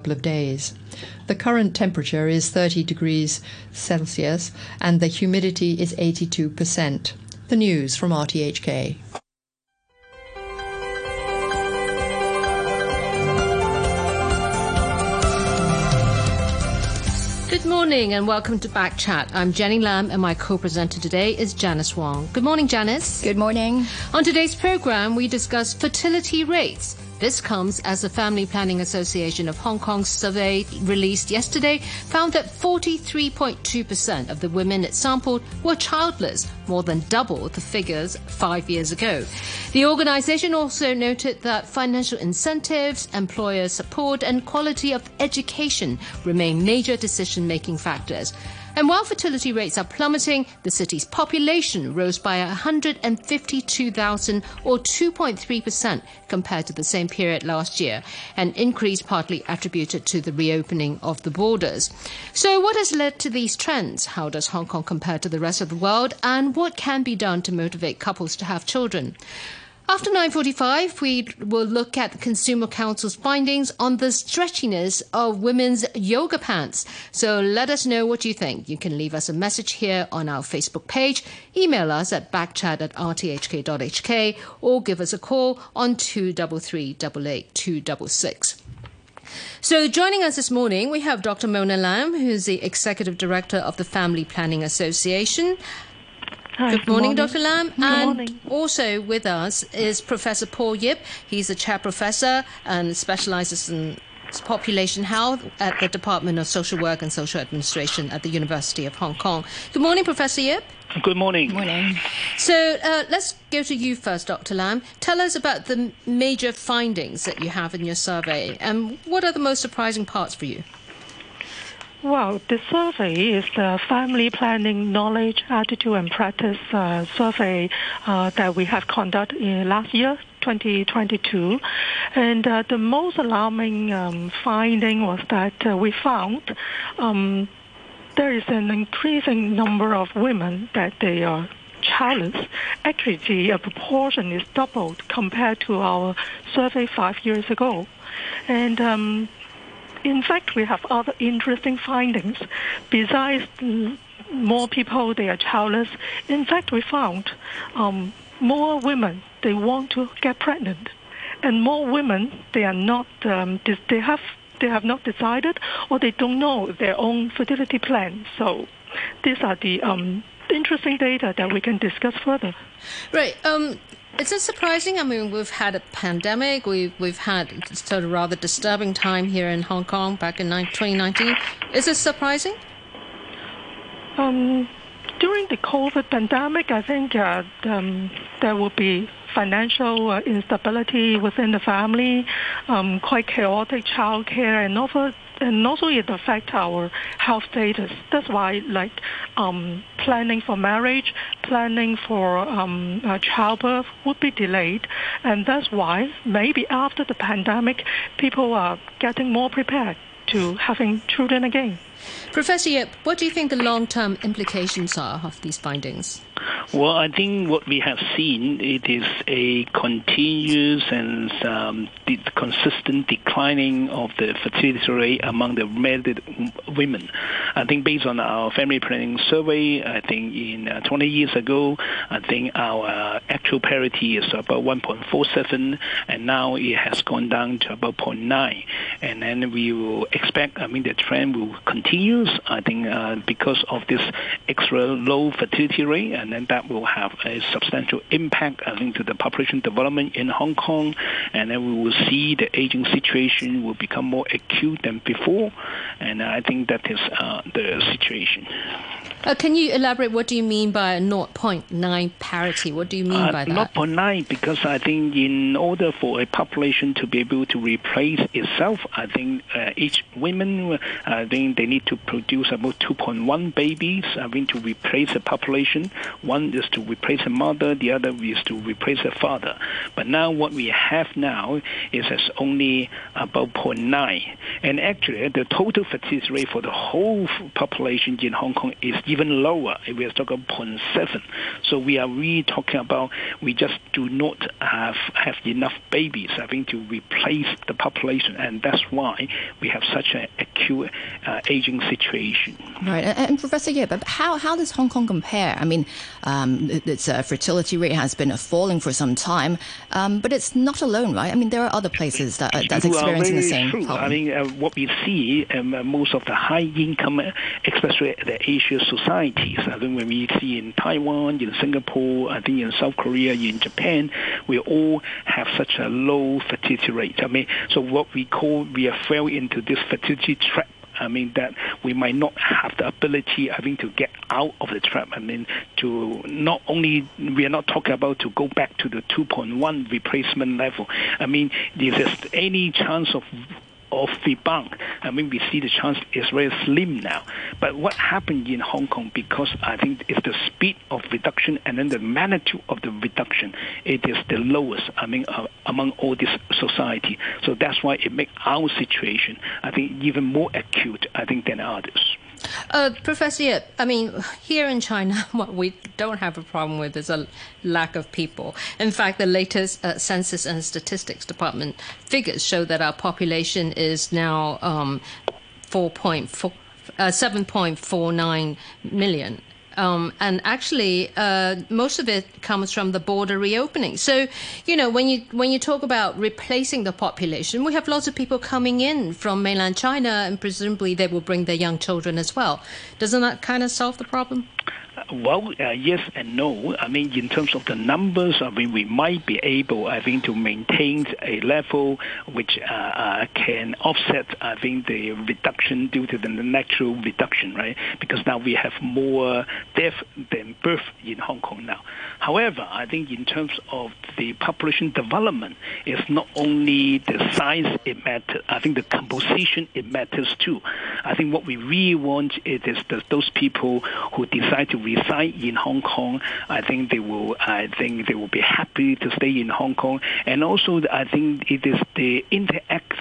couple of days. The current temperature is 30 degrees Celsius and the humidity is 82%. The news from RTHK. Good morning and welcome to Back Chat. I'm Jenny Lam and my co-presenter today is Janice Wong. Good morning, Janice. Good morning. On today's program, we discuss fertility rates this comes as the Family Planning Association of Hong Kong's survey released yesterday found that 43.2% of the women it sampled were childless, more than double the figures five years ago. The organization also noted that financial incentives, employer support, and quality of education remain major decision making factors. And while fertility rates are plummeting, the city's population rose by 152,000 or 2.3% compared to the same period last year, an increase partly attributed to the reopening of the borders. So what has led to these trends? How does Hong Kong compare to the rest of the world? And what can be done to motivate couples to have children? After 9.45, we will look at the Consumer Council's findings on the stretchiness of women's yoga pants. So let us know what you think. You can leave us a message here on our Facebook page, email us at backchat at rthk.hk, or give us a call on 233 266. So joining us this morning, we have Dr. Mona Lam, who's the Executive Director of the Family Planning Association. Hi, good, morning, Dr. Lam. Good and morning. also with us is Professor Paul Yip. He's a chair professor and specializes in population health at the Department of Social Work and Social Administration at the University of Hong Kong. Good morning, Professor Yip. Good morning. Good Morning. So uh, let's go to you first, Dr. Lam. Tell us about the major findings that you have in your survey and what are the most surprising parts for you? Well, the survey is the Family Planning Knowledge, Attitude and Practice uh, survey uh, that we have conducted in last year, 2022. And uh, the most alarming um, finding was that uh, we found um, there is an increasing number of women that they are childless. Actually, the uh, proportion is doubled compared to our survey five years ago. And um, in fact, we have other interesting findings. Besides mm, more people, they are childless. In fact, we found um, more women, they want to get pregnant. And more women, they are not, um, they have they have not decided or they don't know their own fertility plan. So these are the um, interesting data that we can discuss further. Right. Um, is it surprising? I mean, we've had a pandemic. We've we've had sort of rather disturbing time here in Hong Kong back in 2019. Is it surprising? Um, during the COVID pandemic, I think uh, um, there will be financial uh, instability within the family, um, quite chaotic childcare, and also and also it affects our health status. That's why, like, um, planning for marriage, planning for um, uh, childbirth would be delayed, and that's why maybe after the pandemic, people are getting more prepared to having children again. Professor Yip, what do you think the long-term implications are of these findings? Well, I think what we have seen it is a continuous and um, consistent declining of the fertility rate among the married women. I think based on our family planning survey, I think in uh, 20 years ago, I think our uh, actual parity is about 1.47, and now it has gone down to about 0.9. And then we will expect, I mean, the trend will continue. I think uh, because of this extra low fertility rate, and then that will have a substantial impact, I think, to the population development in Hong Kong, and then we will see the aging situation will become more acute than before, and I think that is uh, the situation. Uh, can you elaborate? What do you mean by 0.9 parity? What do you mean Uh, by that? 0.9, because I think in order for a population to be able to replace itself, I think uh, each woman, uh, I think they need to produce about 2.1 babies. I mean to replace the population. One is to replace a mother, the other is to replace a father. But now what we have now is as only about 0.9, and actually the total fertility rate for the whole population in Hong Kong is even lower. We are talking 0.7. So we are really talking about we just do not have have enough babies having to replace the population, and that's why we have such an acute uh, aging situation. Right, and, and Professor Yip, how how does Hong Kong compare? I mean, um, its uh, fertility rate has been falling for some time, um, but it's not alone, right? I mean, there are other places that that's experiencing the same true. problem. I mean, uh, what we see, um, uh, most of the high income, especially the Asia societies, I think when we see in Taiwan, in Singapore, I think in South Korea, in Japan, we all have such a low fertility rate. I mean, so what we call we are fell into this fertility trap. I mean that we might not have the ability, I think, to get out of the trap. I mean, to not only we are not talking about to go back to the 2.1 replacement level. I mean, if there's any chance of of rebound. I mean, we see the chance is very slim now. But what happened in Hong Kong, because I think it's the speed of reduction and then the magnitude of the reduction, it is the lowest, I mean, uh, among all this society. So that's why it makes our situation, I think, even more acute, I think, than others. Uh, Professor Yip, I mean, here in China, what we don't have a problem with is a lack of people. In fact, the latest uh, Census and Statistics Department figures show that our population is now um, 4.4, uh, 7.49 million. Um, and actually, uh, most of it comes from the border reopening. So, you know, when you when you talk about replacing the population, we have lots of people coming in from mainland China, and presumably they will bring their young children as well. Doesn't that kind of solve the problem? Well, uh, yes and no. I mean, in terms of the numbers, I mean, we might be able, I think, to maintain a level which uh, uh, can offset, I think, the reduction due to the natural reduction, right? Because now we have more death than birth in Hong Kong now. However, I think in terms of the population development, it's not only the size it matters. I think the composition it matters too. I think what we really want is that those people who decide to reside in Hong Kong, I think they will. I think they will be happy to stay in Hong Kong, and also I think it is the interact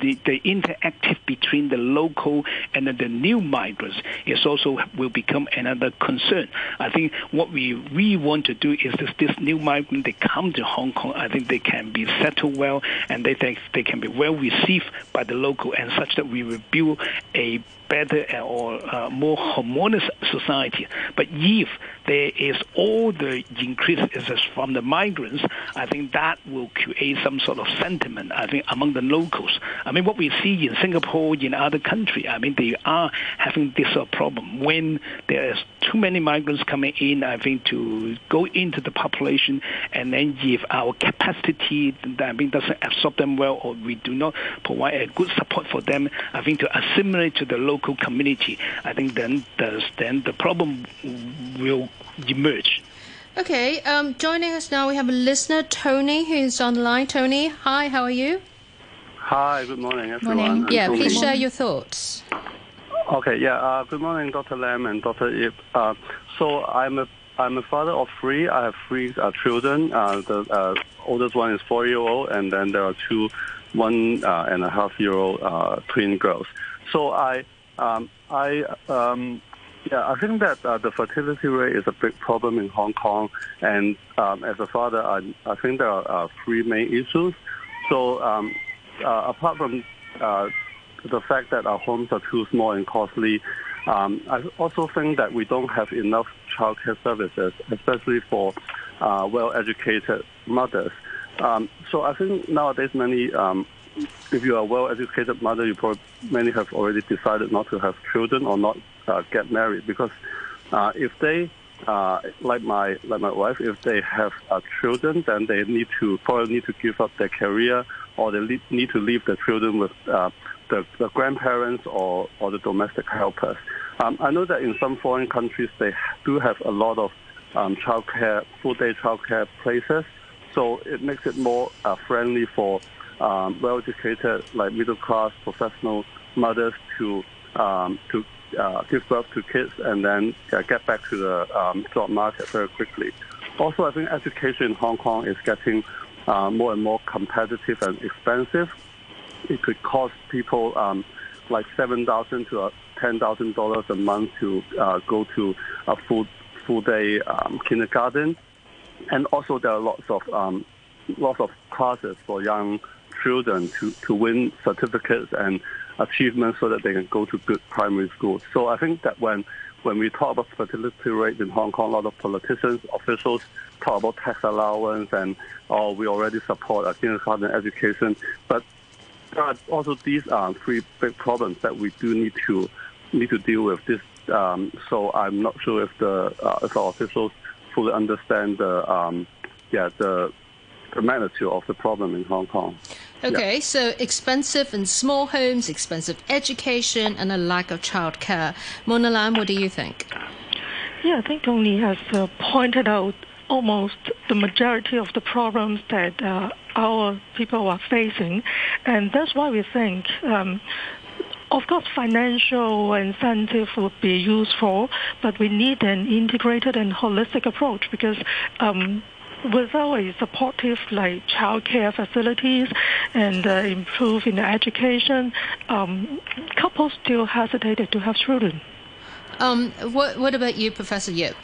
the, the interactive between the local and the new migrants is also will become another concern. I think what we really want to do is this, this new migrant they come to Hong Kong. I think they can be settled well and they think they can be well received by the local and such that we will build a better or uh, more harmonious society. But if there is all the increase is from the migrants, I think that will create some sort of sentiment, I think, among the locals. I mean, what we see in Singapore, in other countries, I mean, they are having this uh, problem. When there is too many migrants coming in, I think, to go into the population, and then if our capacity, I mean, doesn't absorb them well, or we do not provide a good support for them, I think, to assimilate to the local local community, I think then the, then the problem will emerge. Okay, um, joining us now we have a listener, Tony, who's on the line. Tony, hi, how are you? Hi, good morning, everyone. Morning. I'm Yeah, Tony. please share your thoughts. Okay, yeah. Uh, good morning, Dr. Lam and Dr. Yip. Uh, so I'm a I'm a father of three. I have three uh, children. Uh, the uh, oldest one is four year old, and then there are two one uh, and a half year old uh, twin girls. So I um, I um, yeah, I think that uh, the fertility rate is a big problem in Hong Kong, and um, as a father, I, I think there are uh, three main issues. So um, uh, apart from uh, the fact that our homes are too small and costly, um, I also think that we don't have enough childcare services, especially for uh, well-educated mothers. Um, so I think nowadays many um, if you are a well-educated mother, you probably many have already decided not to have children or not uh, get married because uh, if they uh, like my like my wife, if they have uh, children, then they need to probably need to give up their career or they le- need to leave their children with uh, the, the grandparents or, or the domestic helpers. Um, I know that in some foreign countries they do have a lot of um, childcare, full-day childcare places, so it makes it more uh, friendly for um, well-educated, like middle-class professional mothers to um, to uh, give birth to kids and then uh, get back to the um, job market very quickly. Also, I think education in Hong Kong is getting uh, more and more competitive and expensive. It could cost people um, like seven thousand to uh, ten thousand dollars a month to uh, go to a full full day um, kindergarten, and also there are lots of um, lots of classes for young children to, to win certificates and achievements so that they can go to good primary schools. So I think that when when we talk about fertility rates in Hong Kong, a lot of politicians, officials talk about tax allowance and oh, we already support a kindergarten education. But are also these uh, three big problems that we do need to need to deal with. This, um, so I'm not sure if the uh, if our officials fully understand the um, yeah the the magnitude of the problem in Hong Kong. Okay, Yeah. so expensive and small homes, expensive education, and a lack of childcare. Mona Lam, what do you think? Yeah, I think Tony has uh, pointed out almost the majority of the problems that uh, our people are facing, and that's why we think. Um, of course, financial incentive would be useful, but we need an integrated and holistic approach because um, without a supportive like childcare facilities and uh, improve in education, um, couples still hesitated to have children. Um, what, what about you, Professor Yip?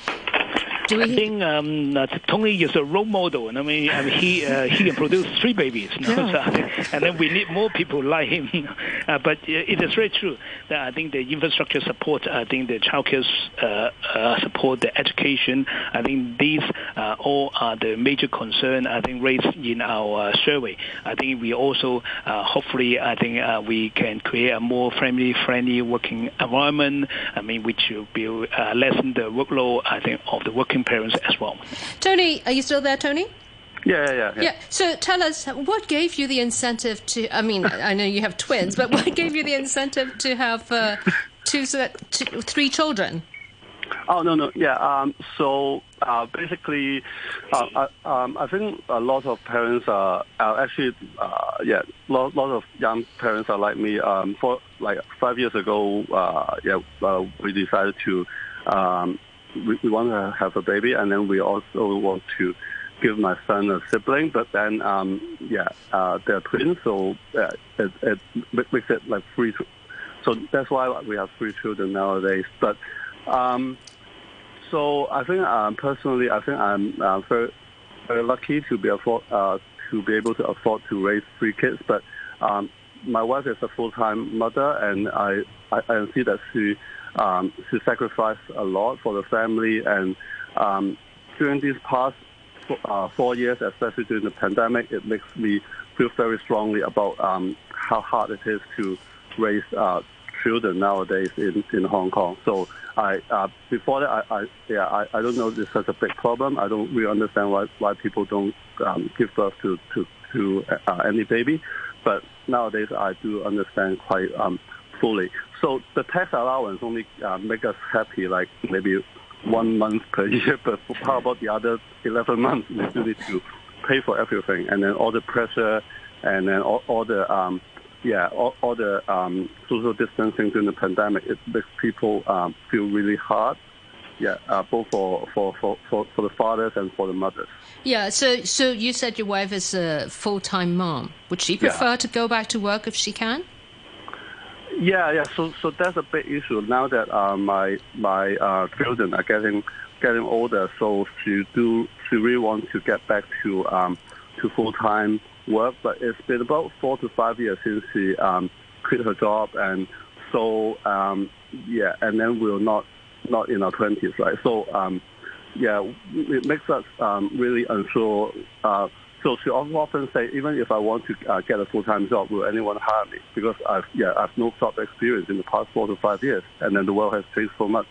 Do I think um, uh, Tony is a role model, and I mean, I mean he uh, he can produce three babies, know, so and then we need more people like him. Uh, but uh, it is very true that I think the infrastructure support, I think the childcare uh, uh, support, the education, I think these uh, all are the major concern I think raised in our survey. I think we also uh, hopefully I think uh, we can create a more family-friendly working environment. I mean, which will be uh, lessen the workload I think of the working parents as well. Tony, are you still there, Tony? Yeah, yeah, yeah. yeah. Yeah. So tell us, what gave you the incentive to? I mean, I know you have twins, but what gave you the incentive to have uh, two, se- two, three children? Oh no no yeah um so uh, basically uh, I, um, I think a lot of parents are, are actually uh, yeah lot lot of young parents are like me um for like five years ago uh, yeah uh, we decided to um we, we want to have a baby and then we also want to give my son a sibling but then um yeah uh they're twins so uh, it, it makes it like three so that's why we have three children nowadays but um, so I think um, personally, I think I'm uh, very very lucky to be afford uh, to be able to afford to raise three kids. But um, my wife is a full time mother, and I, I I see that she um, she sacrificed a lot for the family. And um, during these past uh, four years, especially during the pandemic, it makes me feel very strongly about um, how hard it is to raise uh, children nowadays in, in Hong Kong. So I uh, before that, I, I yeah I, I don't know this is a big problem. I don't really understand why why people don't um, give birth to to to uh, any baby, but nowadays I do understand quite um, fully. So the tax allowance only uh, make us happy like maybe one month per year, but how about the other 11 months? We still need to pay for everything, and then all the pressure, and then all, all the um, yeah, all, all the um, social distancing during the pandemic, it makes people um, feel really hard. Yeah, uh, both for, for, for, for, for the fathers and for the mothers. Yeah. So, so you said your wife is a full-time mom. Would she Yeah. prefer to go back to work if she can? Yeah, yeah. So, so that's a big issue now that uh, my my uh, children are getting getting older. So she do she really wants to get back to um, to full time work, but it's been about four to five years since she um, quit her job, and so um, yeah, and then we're not not in our twenties, right? So um, yeah, it makes us um, really unsure. Uh, so she often say, even if I want to uh, get a full-time job, will anyone hire me? Because I've yeah, I've no job experience in the past four to five years, and then the world has changed so much.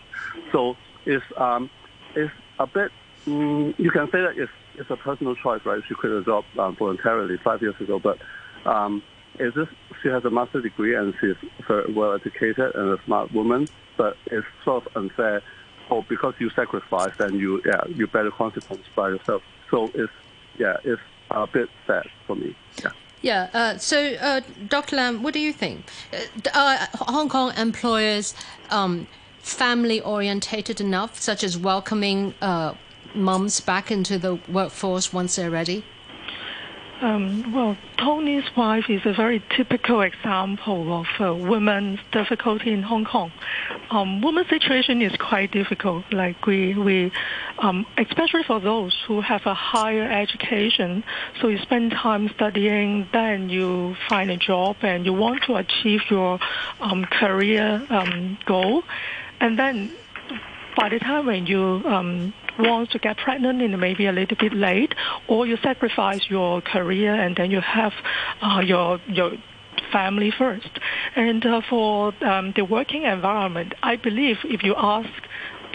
So it's um, it's a bit. Mm, you can say that it's it's a personal choice, right? She quit her job um, voluntarily five years ago, but um, is this she has a master's degree and she's very well educated and a smart woman, but it's sort of unfair. Oh, because you sacrifice, then you yeah you bear the consequence by yourself. So it's yeah it's a bit sad for me. Yeah. Yeah. Uh, so, uh, Dr. Lam, what do you think? Uh, Are Hong Kong employers um, family orientated enough, such as welcoming uh, mums back into the workforce once they're ready? Um, well, Tony's wife is a very typical example of uh, women's difficulty in Hong Kong. Um, women's situation is quite difficult. Like we, we, um, especially for those who have a higher education, so you spend time studying, then you find a job, and you want to achieve your um, career um, goal, and then by the time when you um, want to get pregnant and maybe a little bit late, or you sacrifice your career and then you have uh, your your family first. And uh, for um, the working environment, I believe if you ask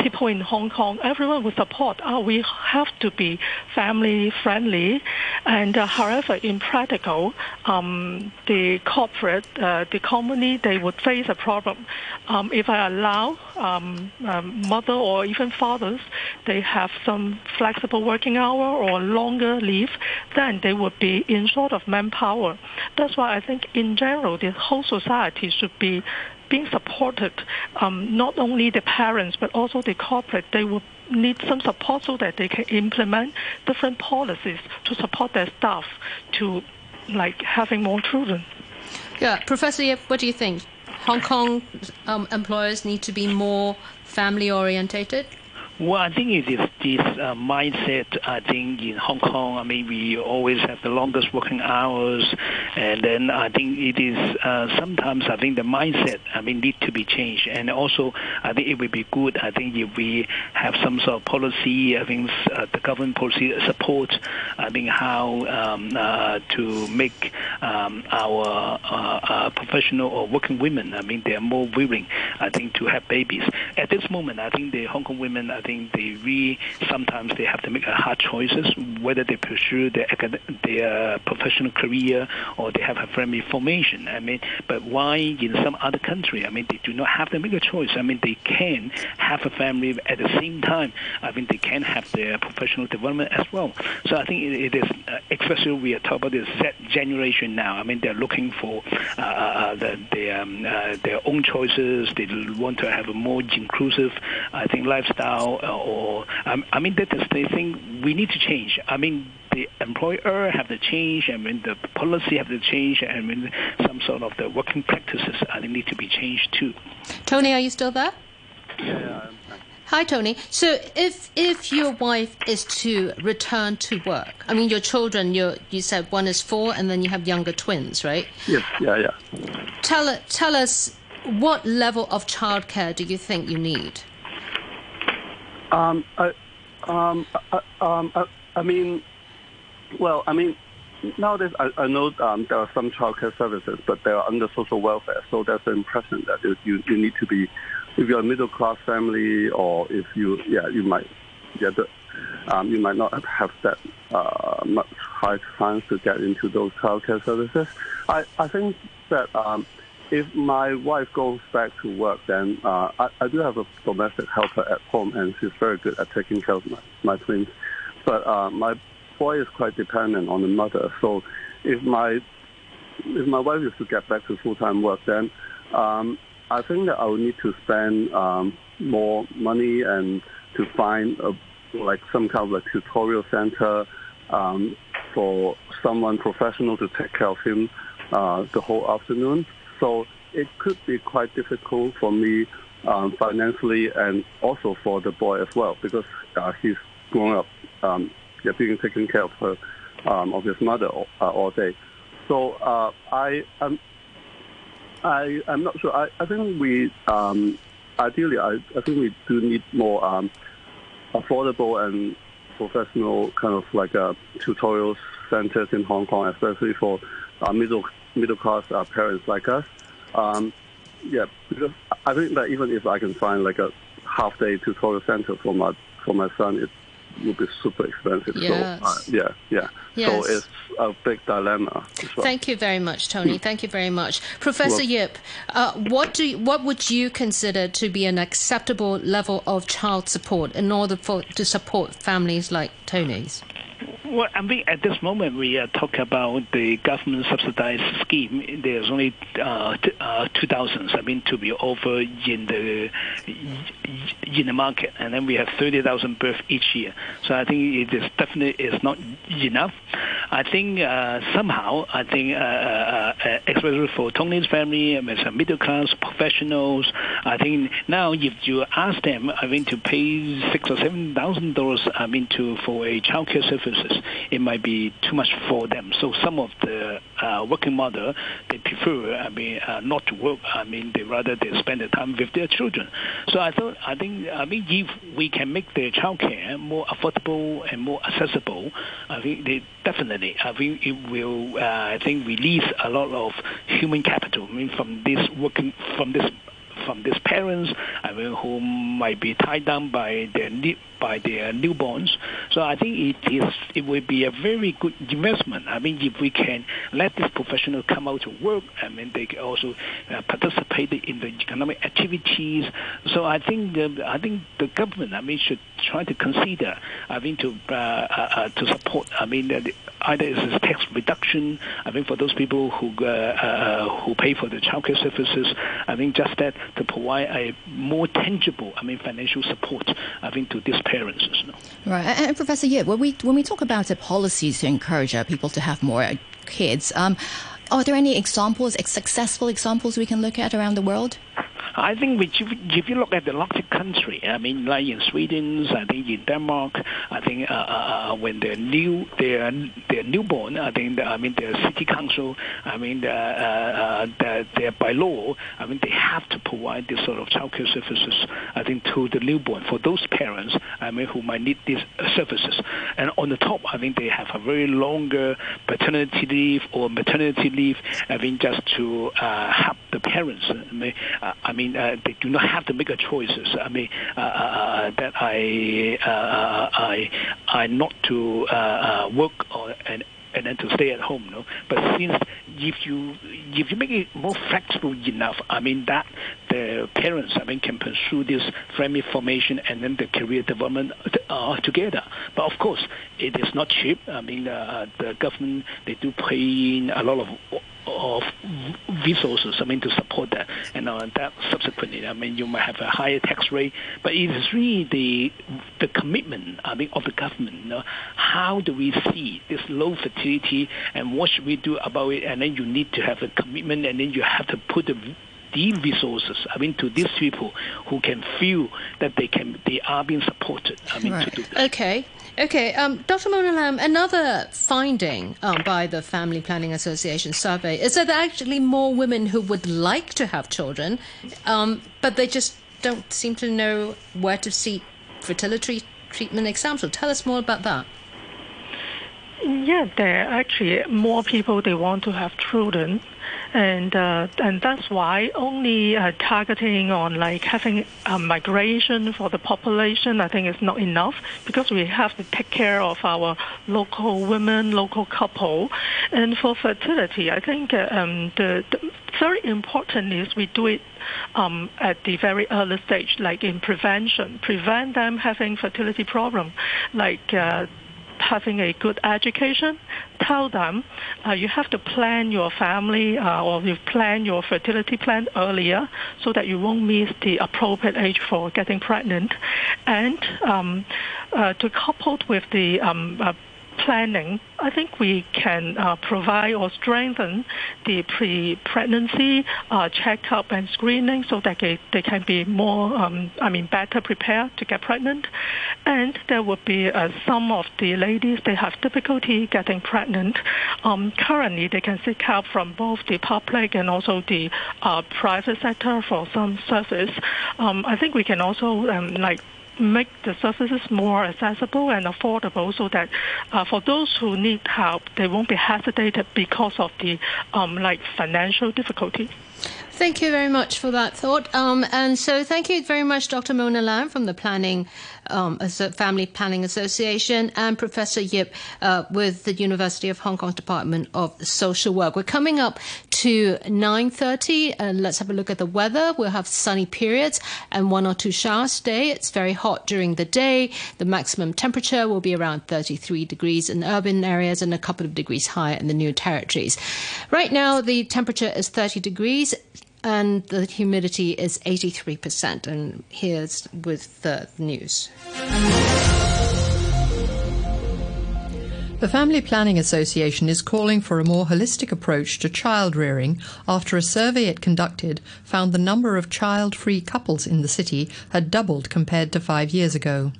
people in Hong Kong, everyone will support. Oh, we have to be family friendly, and uh, however, in practical, um, the corporate, uh, the company, they would face a problem. Um, if I allow um, um, mother or even fathers, they have some flexible working hour or longer leave, then they would be in short of manpower. That's why I think in general, the whole society should be being supported, um, not only the parents but also the corporate, they will need some support so that they can implement different policies to support their staff to like having more children. Yeah, Professor Yip, what do you think? Hong Kong um, employers need to be more family orientated? Well, I think it is this uh, mindset. I think in Hong Kong, I mean, we always have the longest working hours, and then I think it is uh, sometimes I think the mindset I mean need to be changed, and also I think it would be good. I think if we have some sort of policy, I think uh, the government policy support. I think how um, uh, to make um, our uh, uh, professional or working women. I mean, they are more willing. I think to have babies. At this moment, I think the Hong Kong women. I think think they really sometimes they have to make hard choices whether they pursue their their professional career or they have a family formation. I mean, but why in some other country? I mean, they do not have to make a choice. I mean, they can have a family at the same time. I mean, they can have their professional development as well. So I think it, is, uh, especially we are talking about the Z generation now. I mean, they're looking for uh, uh, the, their um, uh, their own choices. They want to have a more inclusive, I think, lifestyle or um, I mean that is the thing we need to change. I mean the employer have to change, I mean the policy have to change, I mean some sort of the working practices I think need to be changed too. Tony, are you still there? Yeah. Hi, Tony. So, if if your wife is to return to work, I mean, your children, you you said one is four, and then you have younger twins, right? Yes. Yeah. Yeah. Tell tell us what level of childcare do you think you need? Um, I, um, I, um, I, I mean, well, I mean, nowadays I, I know um, there are some childcare services, but they are under social welfare. So there's the impression that you, you, you need to be, if you're a middle class family, or if you, yeah, you might get the, um, you might not have that uh, much high chance to get into those childcare services. I, I think that um, if my wife goes back to work, then uh, I, I do have a domestic helper at home, and she's very good at taking care of my, my twins. But uh, my boy is quite dependent on the mother. So if my if my wife is to get back to full time work, then um, I think that I will need to spend um, more money and to find a, like some kind of like tutorial center um, for someone professional to take care of him uh, the whole afternoon. So it could be quite difficult for me um, financially and also for the boy as well because uh, he's grown up um, yeah, being taken care of her um, of his mother all, uh, all day. So uh, I am I I'm not sure. I, I think we um, ideally I, I think we do need more um, affordable and professional kind of like uh, tutorial centers in Hong Kong, especially for uh, middle middle class uh, parents like us. Um, yeah, because I think that even if I can find like a half day tutorial center for my for my son, it would be super expensive. Yes. So uh, yeah, yeah. Yes. So it's a big dilemma. Well. Thank you very much, Tony. Thank you very much, Professor well, Yip. Uh, what do you, what would you consider to be an acceptable level of child support in order for to support families like Tony's? Well, I mean, at this moment, we are talking about the government subsidized scheme. There's only uh, t- uh, 2,000, I mean, to be offered in the in the market, and then we have 30,000 births each year. So I think it is definitely is not enough. I think uh, somehow, I think, uh, uh, uh especially for Tony's family, and some middle class professionals, I think now if you ask them, I mean, to pay six or seven thousand dollars, I mean, to for a childcare services, it might be too much for them. So some of the uh, working mother, they prefer, I mean, uh, not to work. I mean, they rather they spend the time with their children. So I thought, I think, I mean, if we can make the childcare more affordable and more accessible, I think they definitely, I think it will, uh, I think, release a lot of human capital. I mean, from this working, from this from these parents, I mean, who might be tied down by their by their newborns. So I think it is it will be a very good investment. I mean, if we can let these professionals come out to work, I mean, they can also uh, participate in the economic activities. So I think the, I think the government, I mean, should try to consider, I mean, to uh, uh, uh to support. I mean, uh, either it's tax reduction. I mean, for those people who uh, uh, who pay for the childcare services. I mean, just that to provide a more tangible, I mean, financial support. I think to these parents. Right, and, and Professor Yip, when we when we talk about the policies to encourage uh, people to have more uh, kids, um, are there any examples, successful examples we can look at around the world? I think if you, if you look at the Nordic country, I mean, like in Sweden, I think in Denmark, I think uh, uh, uh when they're new, they're they're newborn. I think I mean the city council, I mean the, uh, uh, they're by law, I mean they have to provide this sort of childcare services. I think to the newborn for those parents, I mean who might need these services. And on the top, I think they have a very longer paternity leave or maternity leave. I mean just to uh, help the parents. I mean, I mean uh, they do not have to make a choices. I mean, uh, uh, uh that I, uh, I, I not to work or, and and then to stay at home. No? But since if you if you make it more flexible enough, I mean that the parents I mean can pursue this family formation and then the career development uh, together. But of course, it is not cheap. I mean, uh, the government they do pay in a lot of of resources, I mean, to support that. And uh, that subsequently, I mean, you might have a higher tax rate, but it is really the the commitment, I mean, of the government. You know, how do we see this low fertility, and what should we do about it? And then you need to have a commitment, and then you have to put the the resources, I mean, to these people who can feel that they can, they are being supported. I mean, right. to do that. Okay. Okay, um, Dr. Mona Lam, another finding um, by the Family Planning Association survey is that there are actually more women who would like to have children, um, but they just don't seem to know where to seek fertility treatment exams. So tell us more about that. Yeah, there are actually more people they want to have children, and uh, and that's why only uh, targeting on like having a migration for the population I think is not enough because we have to take care of our local women, local couple, and for fertility I think uh, um, the, the very important is we do it um, at the very early stage, like in prevention, prevent them having fertility problem, like uh, having a good education, tell them uh, you have to plan your family uh, or you plan your fertility plan earlier so that you won't miss the appropriate age for getting pregnant. And um, uh, to couple with the um, uh, planning, I think we can uh, provide or strengthen the pre-pregnancy uh, checkup and screening so that they, they can be more, um, I mean, better prepared to get pregnant. And there will be uh, some of the ladies, they have difficulty getting pregnant. Um, currently, they can seek help from both the public and also the uh, private sector for some service. Um, I think we can also um, like make the services more accessible and affordable so that uh, for those who need help, they won't be hesitated because of the um, like financial difficulty. Thank you very much for that thought. Um, and so, thank you very much, Dr. Mona Lam from the Planning um, Family Planning Association and Professor Yip uh, with the University of Hong Kong Department of Social Work. We're coming up to 9.30 and let's have a look at the weather. We'll have sunny periods and one or two showers today. It's very hot during the day. The maximum temperature will be around 33 degrees in urban areas and a couple of degrees higher in the new territories. Right now, the temperature is 30 degrees and the humidity is 83%. And here's with the news. The Family Planning Association is calling for a more holistic approach to child rearing after a survey it conducted found the number of child free couples in the city had doubled compared to five years ago.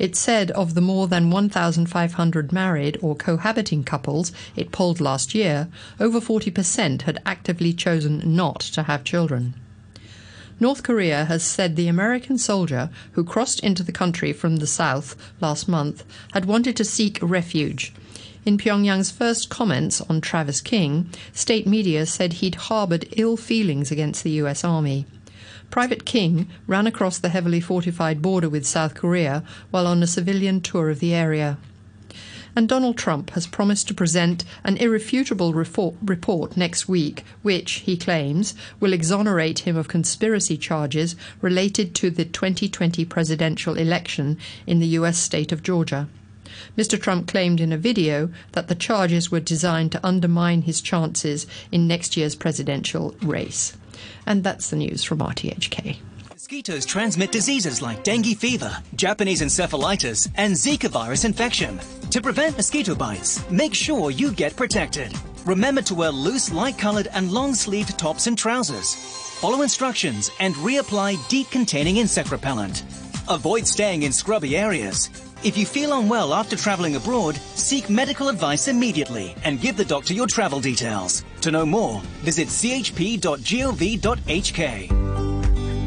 It said of the more than 1,500 married or cohabiting couples it polled last year, over 40% had actively chosen not to have children. North Korea has said the American soldier who crossed into the country from the south last month had wanted to seek refuge. In Pyongyang's first comments on Travis King, state media said he'd harbored ill feelings against the US Army. Private King ran across the heavily fortified border with South Korea while on a civilian tour of the area and Donald Trump has promised to present an irrefutable report next week, which, he claims, will exonerate him of conspiracy charges related to the 2020 presidential election in the U.S. state of Georgia. Mr. Trump claimed in a video that the charges were designed to undermine his chances in next year's presidential race. And that's the news from RTHK. Mosquitoes transmit diseases like dengue fever, Japanese encephalitis, and Zika virus infection. To prevent mosquito bites, make sure you get protected. Remember to wear loose, light-colored and long-sleeved tops and trousers. Follow instructions and reapply DEET-containing insect repellent. Avoid staying in scrubby areas. If you feel unwell after traveling abroad, seek medical advice immediately and give the doctor your travel details. To know more, visit chp.gov.hk.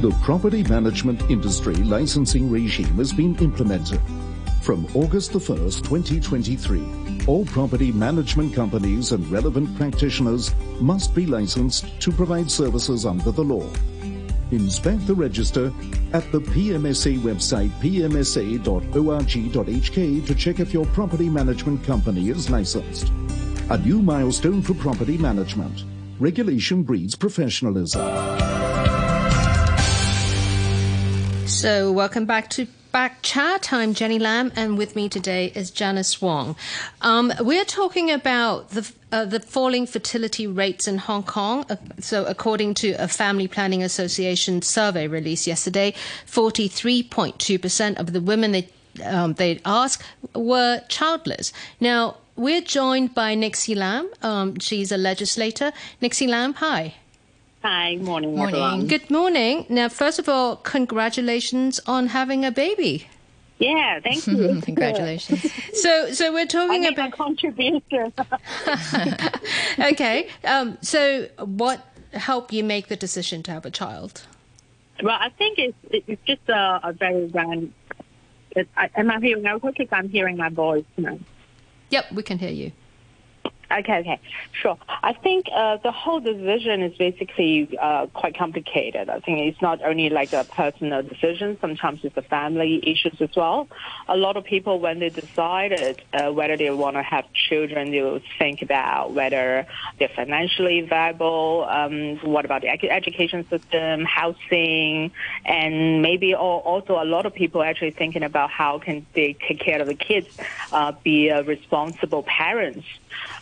The property management industry licensing regime has been implemented. From August the 1st, 2023, all property management companies and relevant practitioners must be licensed to provide services under the law. Inspect the register at the PMSA website pmsa.org.hk to check if your property management company is licensed. A new milestone for property management. Regulation breeds professionalism. So, welcome back to Back Chat. I'm Jenny Lam, and with me today is Janice Wong. Um, we're talking about the uh, the falling fertility rates in Hong Kong. Uh, so, according to a Family Planning Association survey released yesterday, 43.2% of the women they um, they asked were childless. Now, we're joined by Nixie Lam. Um, she's a legislator. Nixie Lam, hi. Hi, morning, morning. Everyone. Good morning. Now, first of all, congratulations on having a baby. Yeah, thank you. Congratulations. so, so we're talking I about contribution. okay. Um, so, what helped you make the decision to have a child? Well, I think it's it's just a, a very random. Am I hearing I okay? I'm hearing my voice now. Yep, we can hear you. Okay, okay, sure. I think uh, the whole decision is basically uh, quite complicated. I think it's not only like a personal decision. Sometimes it's the family issues as well. A lot of people, when they decided uh, whether they want to have children, they will think about whether they're financially viable. Um, what about the education system, housing, and maybe also a lot of people actually thinking about how can they take care of the kids, uh, be responsible parents.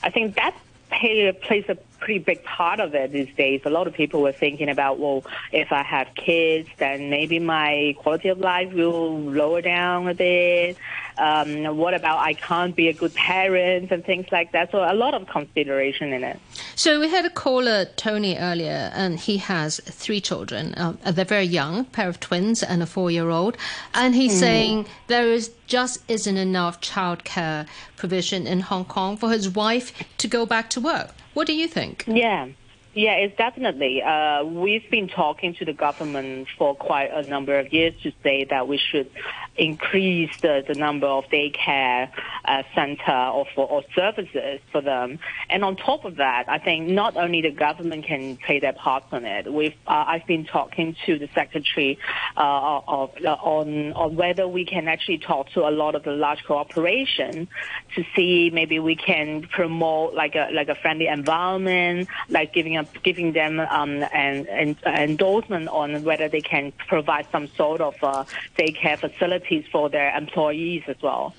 I think that play, plays a pretty big part of it these days. A lot of people were thinking about, well, if I have kids, then maybe my quality of life will lower down a bit. Um, what about I can't be a good parent and things like that? So a lot of consideration in it. So we had a caller, Tony, earlier, and he has three children. Um, they're very young, pair of twins and a four-year-old, and he's mm. saying there is just isn't enough childcare provision in Hong Kong for his wife to go back to work. What do you think? Yeah. Yeah, it's definitely. Uh, we've been talking to the government for quite a number of years to say that we should increase the, the number of daycare uh, center or, for, or services for them. And on top of that, I think not only the government can play their part on it. We've uh, I've been talking to the secretary uh, of, uh, on on whether we can actually talk to a lot of the large corporations to see maybe we can promote like a like a friendly environment, like giving a, giving them um, an, an endorsement on whether they can provide some sort of uh, daycare facility for their employees as well.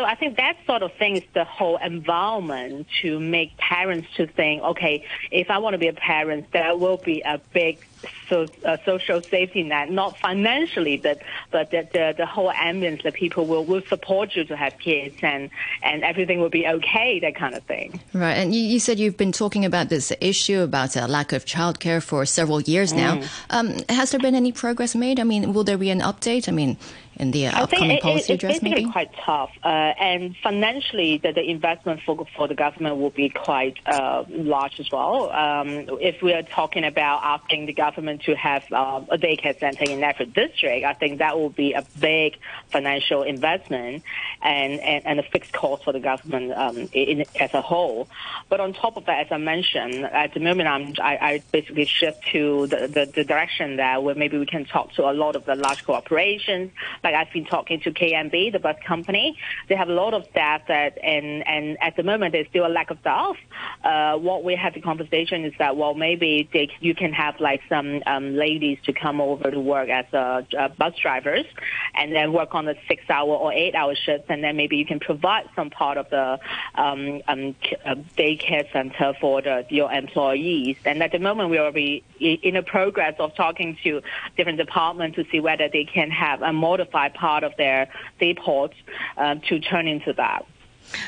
So I think that sort of thing is the whole environment to make parents to think, okay, if I want to be a parent, there will be a big so, uh, social safety net, not financially, but but the, the, the whole ambience that people will, will support you to have kids and and everything will be okay, that kind of thing. Right, and you, you said you've been talking about this issue about a lack of childcare for several years now. Mm. Um, has there been any progress made? I mean, will there be an update? I mean, in the uh, upcoming it, policy it, address, maybe? quite tough, uh, and financially, the, the investment for for the government will be quite uh, large as well. Um, if we are talking about asking the government to have uh, a daycare center in every district, I think that will be a big financial investment and, and, and a fixed cost for the government um, in, as a whole. But on top of that, as I mentioned, at the moment, I'm, I, I basically shift to the, the, the direction that where maybe we can talk to a lot of the large corporations. Like I've been talking to KMB, the bus company. They have a lot of staff that, and, and at the moment, there's still a lack of staff. Uh, what we have the conversation is that, well, maybe they, you can have like some um, ladies to come over to work as uh, uh, bus drivers and then work on the six hour or eight hour shifts and then maybe you can provide some part of the um, um, uh, daycare center for the, your employees. And at the moment, we are already in the progress of talking to different departments to see whether they can have a modified part of their depot um, to turn into that.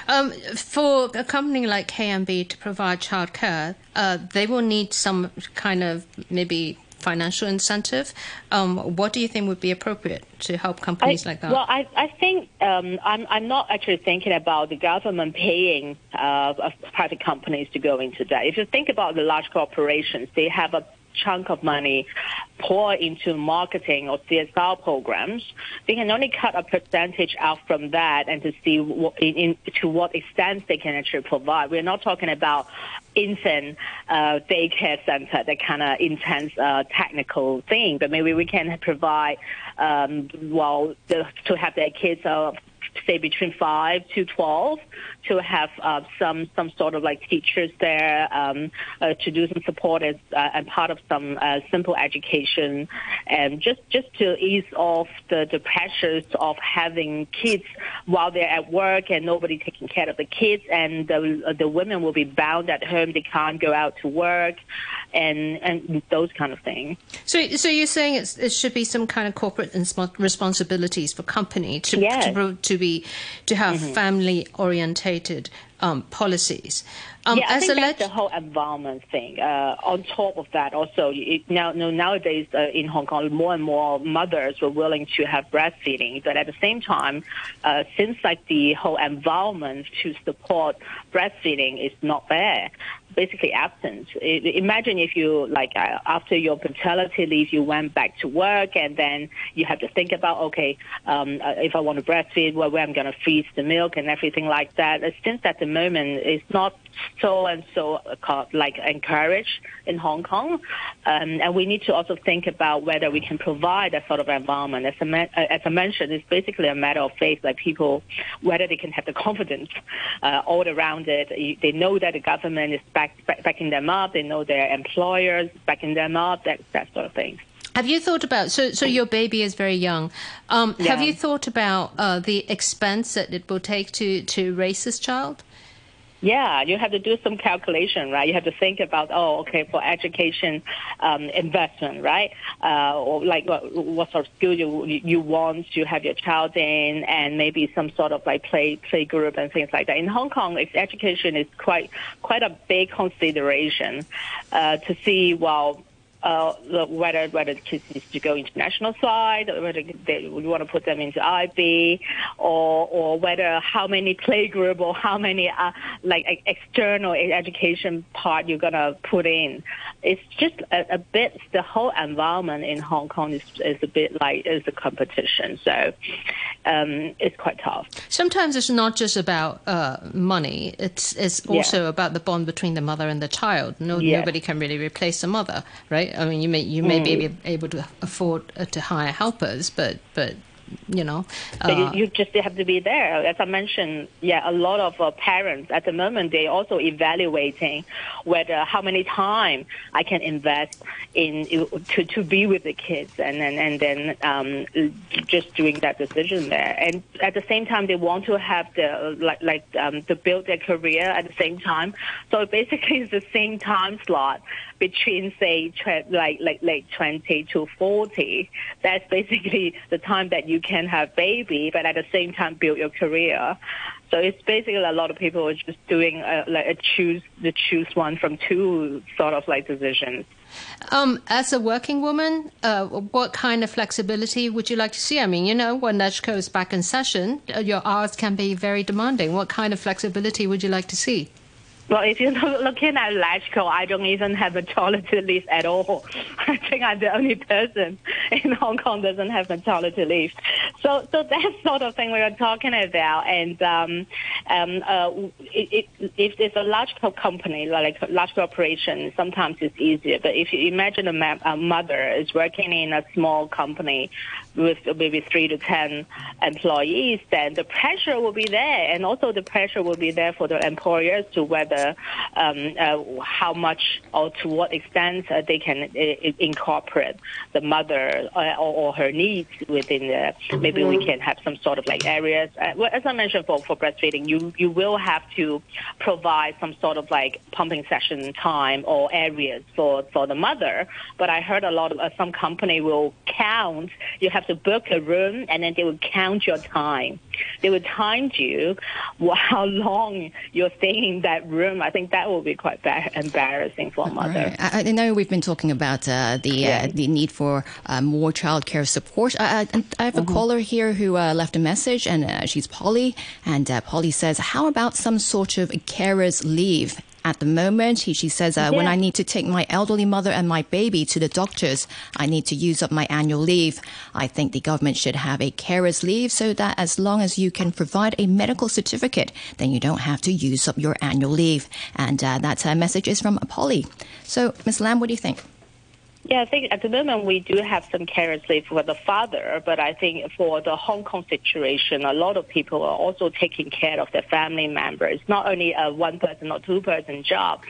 Um, for a company like KMB to provide childcare, uh, they will need some kind of maybe financial incentive. Um, what do you think would be appropriate to help companies I- like that? Well, I, I think um, I'm, I'm not actually thinking about the government paying uh, private companies to go into that. If you think about the large corporations, they have a chunk of money pour into marketing or CSR programs, they can only cut a percentage out from that and to see what, in, in, to what extent they can actually provide. We're not talking about infant uh, daycare center, that kind of intense uh, technical thing, but maybe we can provide, um, well, the, to have their kids uh, say between five to twelve to have uh, some some sort of like teachers there um, uh, to do some support as uh, and part of some uh, simple education and just just to ease off the, the pressures of having kids while they're at work and nobody taking care of the kids and the the women will be bound at home they can't go out to work and and those kind of things. So, so you're saying it's, it should be some kind of corporate responsibilities for company to Yes. to, to be to have family orientated um, policies. Um, yeah, I think a that's the whole environment thing. Uh, on top of that, also it, now no, nowadays uh, in Hong Kong, more and more mothers were willing to have breastfeeding, but at the same time, uh, since like the whole environment to support breastfeeding is not there, basically absent. Imagine if you like uh, after your paternity leave, you went back to work, and then you have to think about okay, um, uh, if I want to breastfeed, well, where I'm going to freeze the milk and everything like that. Since at the moment it's not so and so uh, like encouraged in Hong Kong, um, and we need to also think about whether we can provide that sort of environment. As I, uh, as I mentioned, it's basically a matter of faith, like people whether they can have the confidence uh, all around it. They know that the government is back, back, backing them up. They know their employers backing them up. That that sort of thing. Have you thought about so so your baby is very young? Um, Have you thought about uh, the expense that it will take to to raise this child? Yeah, you have to do some calculation, right? You have to think about, oh, okay, for education um, investment, right? Uh, or like what, what sort of school you you want to have your child in, and maybe some sort of like play play group and things like that. In Hong Kong, it's, education is quite quite a big consideration uh, to see well uh, whether whether the kids need to go international side, or whether they we want to put them into IB, or or whether how many playgroup or how many uh, like external education part you're gonna put in. It's just a, a bit the whole environment in Hong Kong is is a bit like is a competition, so um, it's quite tough. Sometimes it's not just about uh, money. It's it's Yeah. also about the bond between the mother and the child. No, Yes. nobody can really replace the mother, right? I mean, you may you may Mm. be able to afford uh, to hire helpers, but but you know. Uh, so you, you, just have to be there. As I mentioned, yeah, a lot of uh, parents at the moment they also evaluating whether how many time I can invest in to to be with the kids, and and and then um, just doing that decision there. And at the same time, they want to have the like like um, to build their career at the same time. So basically, it's the same time slot between say like like late 20 to 40 that's basically the time that you can have baby but at the same time build your career so it's basically a lot of people are just doing a, like a choose the choose one from two sort of like decisions um, as a working woman, uh, what kind of flexibility would you like to see? I mean, you know, when LegCo is back in session, uh, your hours can be very demanding. What kind of flexibility would you like to see? Well, if you're looking at LegCo, I don't even have a maternity leave at all. I think I'm the only person in Hong Kong doesn't have a maternity leave. So, so that's sort of thing we are talking about. And um, um, uh, it, it, if it's a large company, like a large corporation, sometimes it's easier. But if you imagine a, ma- a mother is working in a small company with maybe three to ten employees, then the pressure will be there, and also the pressure will be there for the employers to whether um, uh, how much or to what extent uh, they can uh, incorporate the mother uh, or, or, her needs within the. Maybe we can have some sort of like areas. Uh, well, as I mentioned for for breastfeeding, you you will have to provide some sort of like pumping session time or areas for for the mother. But I heard a lot of uh, some company will count. You have have to book a room and then they will count your time. They will time you how long you're staying in that room. I think that will be quite embarrassing for a mother. Right. I, I, know we've been talking about uh, the uh, the need for uh, more childcare support. I, I have a mm-hmm. caller here who uh, left a message, and uh, she's Polly. And uh, Polly says, "How about some sort of carer's leave?" At the moment. He, she says, uh, yeah. when I need to take my elderly mother and my baby to the doctors, I need to use up my annual leave. I think the government should have a carer's leave so that as long as you can provide a medical certificate, then you don't have to use up your annual leave. And uh, that uh, message is from Polly. So, Ms. Lam, what do you think? Yeah, I think at the moment we do have some carers leave for the father, but I think for the Hong Kong situation, a lot of people are also taking care of their family members, not only a one person or two person job.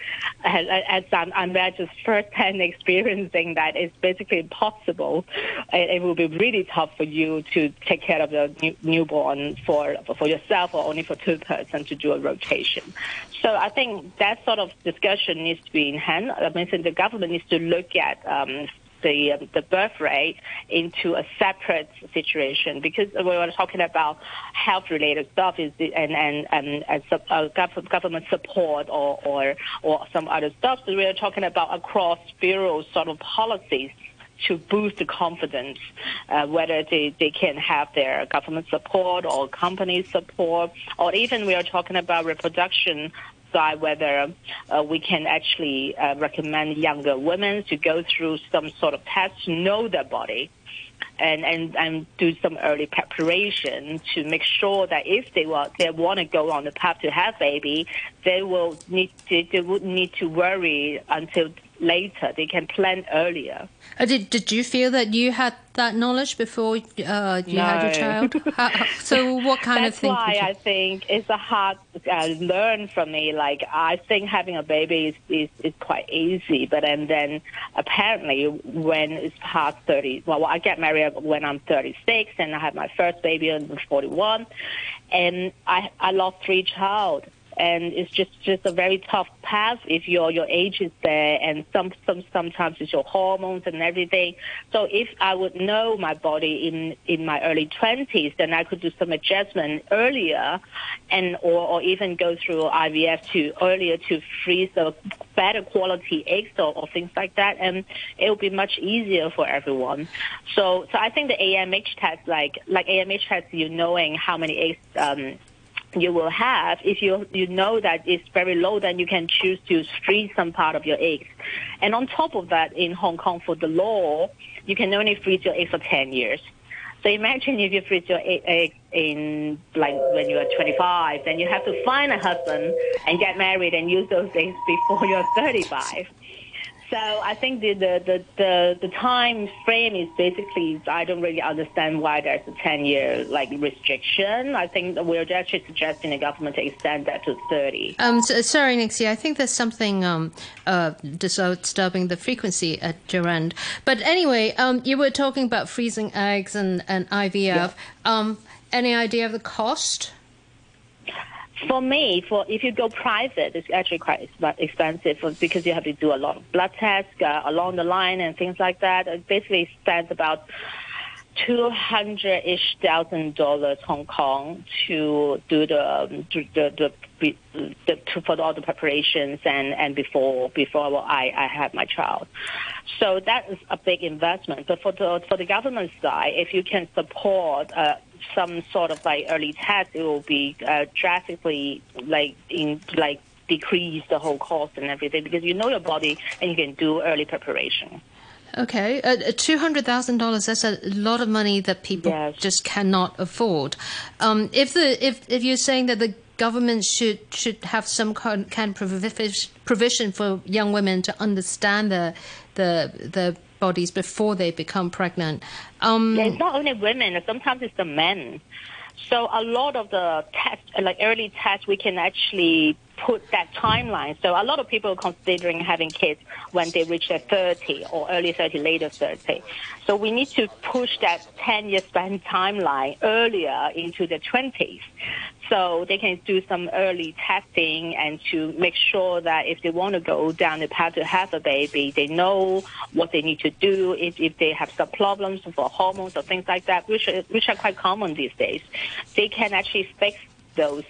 As, I'm, I'm just first hand experiencing that it's basically impossible. It, it, will be really tough for you to take care of the new, newborn for for yourself or only for two person to do a rotation. So I think that sort of discussion needs to be in hand. I mean, the government needs to look at. Uh, um, the um, the birth rate into a separate situation because we were talking about health related stuff is the, and and and, and uh, government support or or or some other stuff. So we are talking about across bureau sort of policies to boost the confidence, uh, whether they, they can have their government support or company support, or even we are talking about reproduction decide whether uh, we can actually uh, recommend younger women to go through some sort of test to know their body. And, and, and do some early preparation to make sure that if they want they want to go on the path to have baby, they will need to, they would need to worry until later. They can plan earlier. Uh, did Did you feel that you had that knowledge before uh, you no. had your child? How, so, what kind of thing? That's why I think it's a hard uh, learn for me. Like I think having a baby is, is, is quite easy, but and then apparently when it's past thirty, well, I get married when I'm thirty six, and I have my first baby when I'm forty one, and I I lost three child and it's just just a very tough path if your your age is there and some some sometimes it's your hormones and everything. So if i would know my body in in my early 20s then i could do some adjustment earlier and or, or even go through ivf to earlier to freeze a better quality eggs or, or things like that. And it will be much easier for everyone. So so i think the amh test like like amh test you knowing how many eggs um you will have if you you know that it's very low then you can choose to freeze some part of your eggs. And on top of that in hong kong for the law you can only freeze your eggs for 10 years. So imagine if you freeze your eggs in like when you are 25 then you have to find a husband and get married and use those eggs before you're 35 So I think the, the, the, the, the time frame is basically, I don't really understand why there's a 10 year like restriction. I think we're actually suggesting the government to extend that to 30. Um, so, sorry, Nixie, I think there's something um, uh, disturbing the frequency at your end. But anyway, um, you were talking about freezing eggs and, and IVF. Yeah. Um, any idea of the cost? For me, for if you go private, it's actually quite expensive because you have to do a lot of blood tests uh, along the line and things like that. It basically spends about two hundred ish thousand dollars Hong Kong to do the um, the, the, the, the to, for all the preparations and and before before I I had my child. So that is a big investment. But for the for the government side, if you can support. Uh, some sort of like early test, it will be uh, drastically like in like decrease the whole cost and everything because you know your body and you can do early preparation. Okay, uh, two hundred thousand dollars—that's a lot of money that people yes. just cannot afford. Um, if the if if you're saying that the government should should have some kind, kind of provision for young women to understand the the the bodies before they become pregnant. Um, yeah, it's not only women. Sometimes it's the men. So a lot of the tests, like early tests, we can actually put that timeline. So a lot of people are considering having kids when they reach their 30 or early 30, later 30. So we need to push that 10 year span timeline earlier into the 20s so they can do some early testing and to make sure that if they want to go down the path to have a baby, they know what they need to do if, if they have some problems for hormones or things like that, which which are quite common these days. They can actually fix those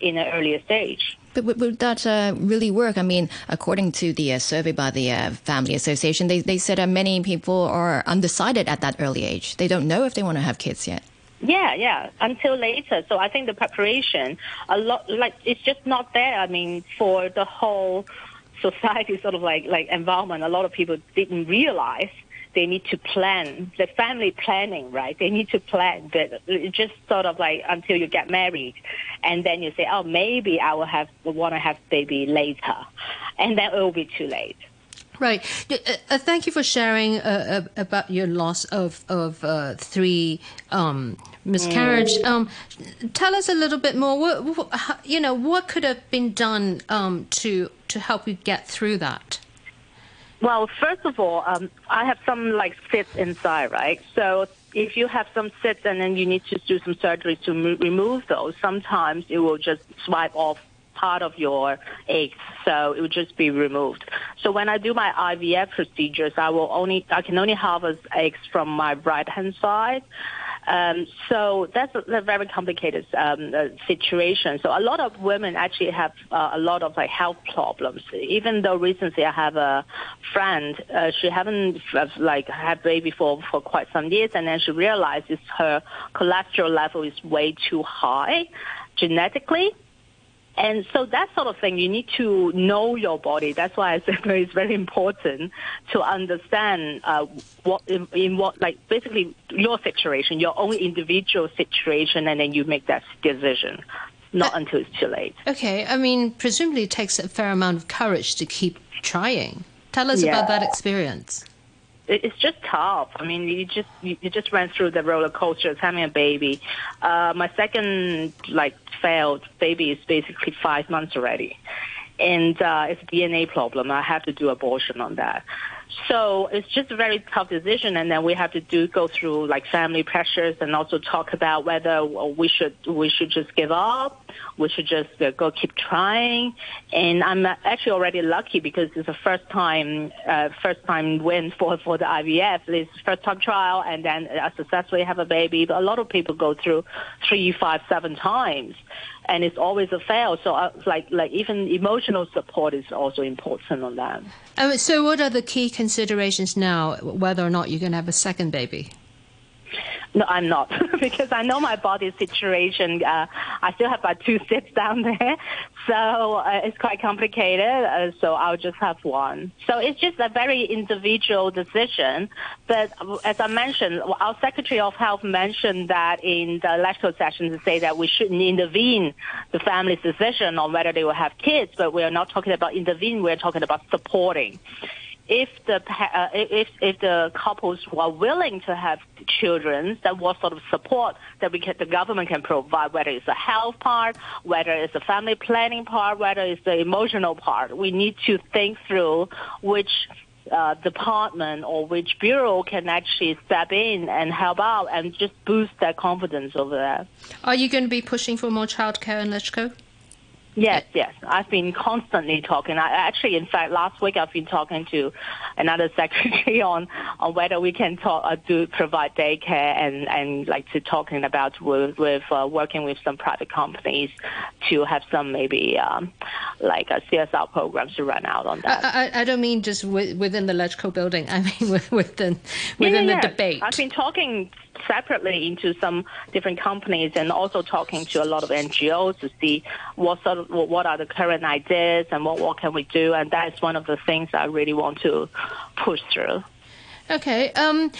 in an earlier stage. But would that uh, really work? I mean, according to the uh, survey by the uh, Family Association, they, they said many people are undecided at that early age. They don't know if they want to have kids yet. Yeah, yeah, until later. So I think the preparation, a lot, like it's just not there. I mean, for the whole society, sort of like like environment, a lot of people didn't realize they need to plan the family planning, right? They need to plan, but it's just sort of like until you get married, and then you say, oh, maybe I will have want to have baby later, and then it will be too late. Right. Uh, uh, thank you for sharing uh, uh about your loss of of uh, three um, miscarriage. Mm. Um, tell us a little bit more. What, what, you know, what could have been done um, to to help you get through that? Well, first of all, um, I have some like cysts inside, right? So if you have some cysts and then you need to do some surgery to mo- remove those, sometimes it will just swipe off part of your eggs, so it will just be removed. So when I do my IVF procedures, I will only I can only harvest eggs from my right hand side. Um, so that's a, a very complicated um, uh, situation. So a lot of women actually have uh, a lot of like health problems. Even though recently I have a friend, uh, she haven't like had baby for for quite some years, and then she realizes her cholesterol level is way too high genetically. And so that sort of thing, you need to know your body. That's why I said it's very important to understand uh, what in, in, what like basically your situation, your own individual situation, and then you make that decision. Not uh, until it's too late. Okay, I mean, presumably it takes a fair amount of courage to keep trying. Tell us yeah. about that experience it's just tough. I mean, you just you, just went through the roller coaster of having a baby. Uh, my second like failed baby is basically five months already, and uh, it's a DNA problem. I have to do abortion on that. So it's just a very tough decision, and then we have to do go through like family pressures and also talk about whether we should we should just give up, we should just uh, go keep trying. And I'm actually already lucky because it's a first time uh, first time win for for the IVF. It's first time trial, and then I successfully have a baby. But a lot of people go through three, five, seven times and it's always a fail. So, uh, like, like even emotional support is also important on that. Um, so, what are the key considerations now, whether or not you're going to have a second baby? No, I'm not because I know my body situation. Uh, I still have my two cysts down there, so uh, it's quite complicated. Uh, so I'll just have one. So it's just a very individual decision. But as I mentioned, our Secretary of Health mentioned that in the electoral session to say that we shouldn't intervene the family's decision on whether they will have kids. But we are not talking about intervening. We're talking about supporting. If the uh, if if the couples are willing to have children, then what sort of support that we can, the government can provide, whether it's the health part, whether it's the family planning part, whether it's the emotional part, we need to think through which uh, department or which bureau can actually step in and help out and just boost their confidence over there. Are you going to be pushing for more childcare in LegCo? Yes, yes. I've been constantly talking. I actually, in fact, last week I've been talking to another secretary on on whether we can talk uh, do provide daycare and and like to talking about with with uh, working with some private companies to have some maybe um, like a CSR programs to run out on that. I, I, I don't mean just within the LegCo building. I mean within within yeah, yeah, the debate. I've been talking separately into some different companies and also talking to a lot of NGOs to see what sort of what are the current ideas and what what can we do and that is one of the things I really want to push through. Okay. Um,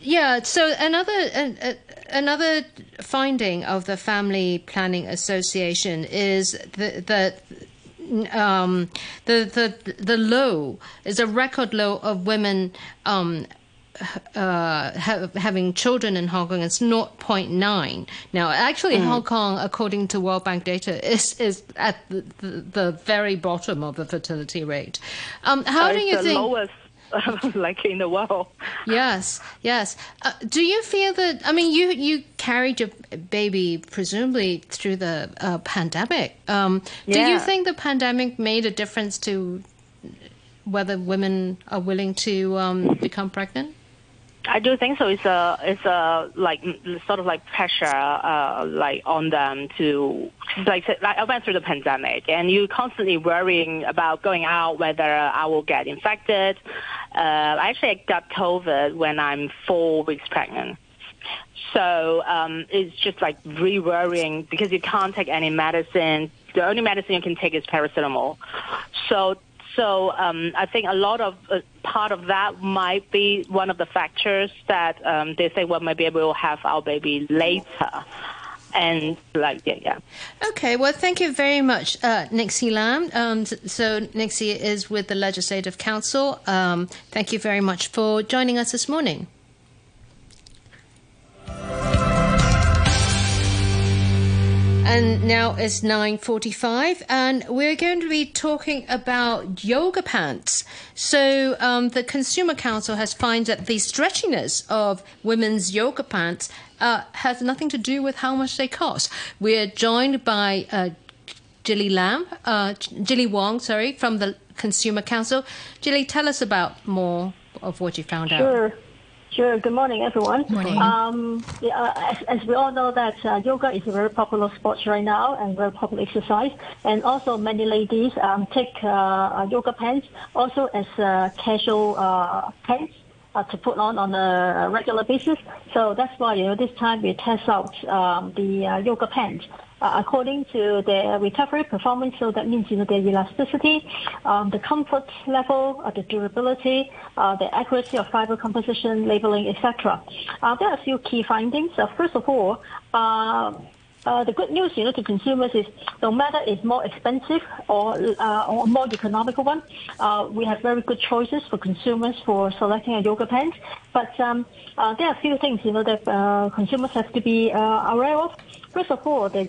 yeah. So another another finding of the Family Planning Association is that. Um, the the the low is a record low of women um, uh, ha- having children in Hong Kong is 0.9. Now, actually, mm. Hong Kong, according to World Bank data, is is at the, the, the very bottom of the fertility rate. Um, how do you the think? Lowest. like in the world. Yes, yes. Uh, do you feel that? I mean, you you carried your baby presumably through the uh, pandemic. Um, yeah. Do you think the pandemic made a difference to whether women are willing to um, become pregnant? I do think so. It's a it's a like sort of like pressure uh, like on them to like, like I went through the pandemic and you're constantly worrying about going out whether I will get infected. Uh, I actually, I got COVID when I'm four weeks pregnant. So um, it's just like re-worrying because you can't take any medicine. The only medicine you can take is paracetamol. So so um, I think a lot of uh, part of that might be one of the factors that um, they say, well, maybe we'll have our baby later. And like yeah, yeah. Okay, well, thank you very much, uh, Nixie Lam. Um, so Nixie is with the Legislative Council. Um, thank you very much for joining us this morning. And now it's 9.45 and we're going to be talking about yoga pants. So um, the Consumer Council has found that the stretchiness of women's yoga pants uh, has nothing to do with how much they cost. We're joined by uh, Gilly Lam, uh, Gilly Wong, sorry, from the Consumer Council. Gilly, tell us about more of what you found sure. out. Sure. Sure. Good morning, everyone. Morning. Um, yeah, as, as, we all know that uh, yoga is a very popular sport right now and very popular exercise. And also many ladies um, take uh, yoga pants also as uh, casual uh, pants. Uh, to put on on a regular basis, so that's why you know this time we test out um, the uh, yoga pants uh, according to their recovery performance. So that means, you know, their elasticity, um, the comfort level, uh, the durability, uh, the accuracy of fiber composition, labeling, etc. Uh, there are a few key findings. Uh, first of all, uh, uh, the good news, you know, to consumers is no matter it's more expensive or uh, or more economical one, uh, we have very good choices for consumers for selecting a yoga pants. But um, uh, there are a few things, you know, that uh, consumers have to be uh, aware of. First of all, the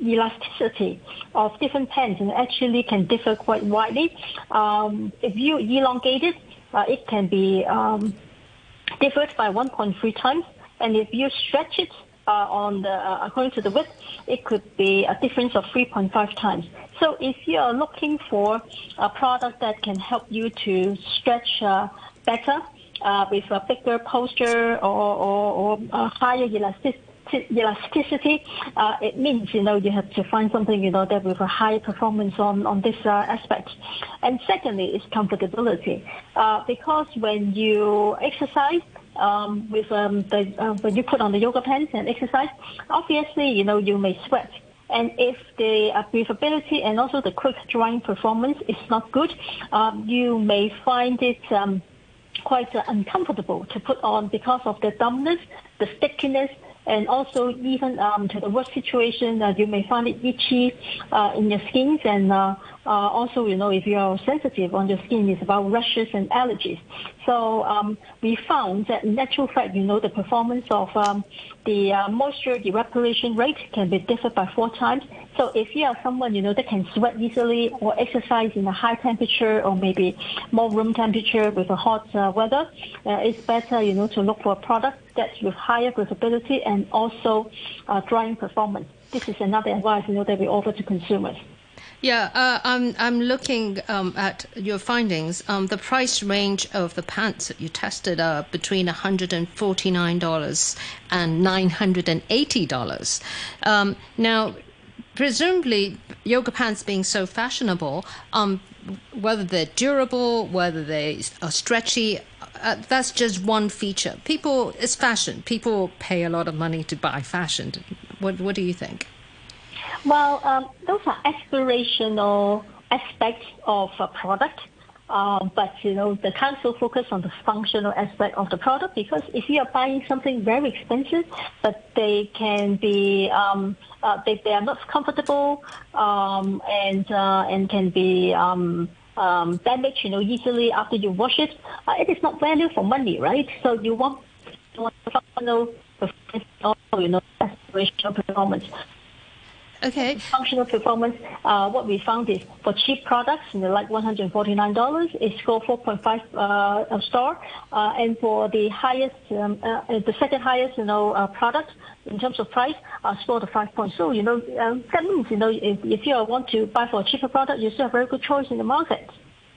elasticity of different pants actually can differ quite widely. Um, if you elongate it, it can be um, differed by 1.3 times, and if you stretch it uh, on the uh, according to the width, it could be a difference of 3.5 times. So if you are looking for a product that can help you to stretch uh, better uh, with a bigger posture or, or, or higher elasticity, elasticity, uh, it means you know you have to find something you know that with a high performance on on this uh, aspect. And secondly, is comfortability, uh, because when you exercise, um, with um, the uh, when you put on the yoga pants and exercise, obviously you know you may sweat. And if the uh, breathability and also the quick drying performance is not good, um, you may find it um, quite uh, uncomfortable to put on because of the dumbness, the stickiness, and also even um, to the worst situation, uh, you may find it itchy uh, in your skins, and uh, uh, also, you know, if you're sensitive on your skin, it's about rashes and allergies. So um, we found that in actual fact, you know, the performance of um, the uh, moisture evaporation rate can be differed by four times. So if you are someone, you know, that can sweat easily or exercise in a high temperature or maybe more room temperature with a hot uh, weather, uh, it's better, you know, to look for a product that's with higher breathability and also uh, drying performance. This is another advice, you know, that we offer to consumers. Yeah, uh, I'm I'm looking um, at your findings. Um, the price range of the pants that you tested are between $149 and $980. Um, now, presumably, yoga pants being so fashionable, um, whether they're durable, whether they are stretchy, uh, that's just one feature. People, it's fashion. People pay a lot of money to buy fashion. What What do you think? Well, um, those are aspirational aspects of a product. Um, but you know the council focus on the functional aspect of the product because if you are buying something very expensive, but they can be um, uh, they, they are not comfortable um, and uh, and can be um, um, damaged you know easily after you wash it, uh, it is not value for money, right? So you want, you want functional you know aspirational performance. Okay. Functional performance, uh, what we found is for cheap products, you know, like $149, it scored 4.5 uh, star. Uh, and for the highest, um, uh, the second highest, you know, uh, product in terms of price, uh, scored a 5 point. So, you know, um, that means, you know, if, if you want to buy for a cheaper product, you still have a very good choice in the market.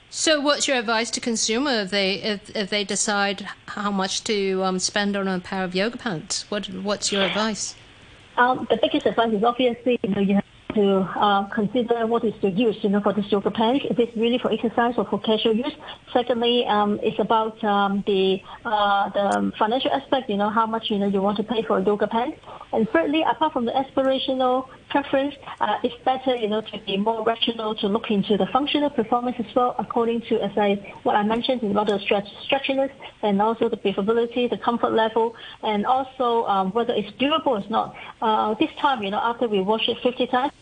So, what's your advice to consumer if they if, if they decide how much to um, spend on a pair of yoga pants? What what's your advice? Um, the biggest advice is obviously, you know, you have to uh, consider what is the use, you know, for this yoga pants. Is it's really for exercise or for casual use. Secondly, um, it's about um, the uh, the financial aspect, you know, how much you know you want to pay for a yoga pants. And thirdly, apart from the aspirational preference, uh, it's better, you know, to be more rational to look into the functional performance as well, according to as I what I mentioned about the stretch stretchiness and also the breathability, the comfort level, and also um, whether it's durable or not. Uh, this time, you know, after we wash it 50 times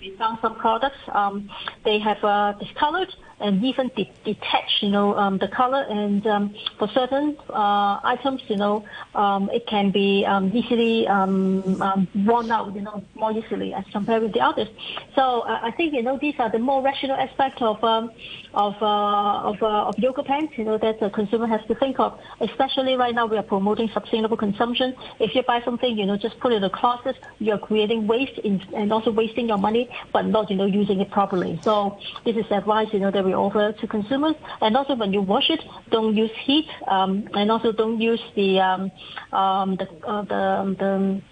we found some products um, they have uh, discolored and even de- detach, you know, um, the color. And um, for certain uh, items, you know, um, it can be um, easily um, um, worn out, you know, more easily as compared with the others. So uh, I think, you know, these are the more rational aspects of of uh, of, uh, of yoga pants, you know, that the consumer has to think of. Especially right now, we are promoting sustainable consumption. If you buy something, you know, just put it in the closet, you're creating waste in, and also wasting your money, but not, you know, using it properly. So this is advice, you know, that we offer to consumers. And also when you wash it, don't use heat, um, and also don't use the um, um, the, uh, the the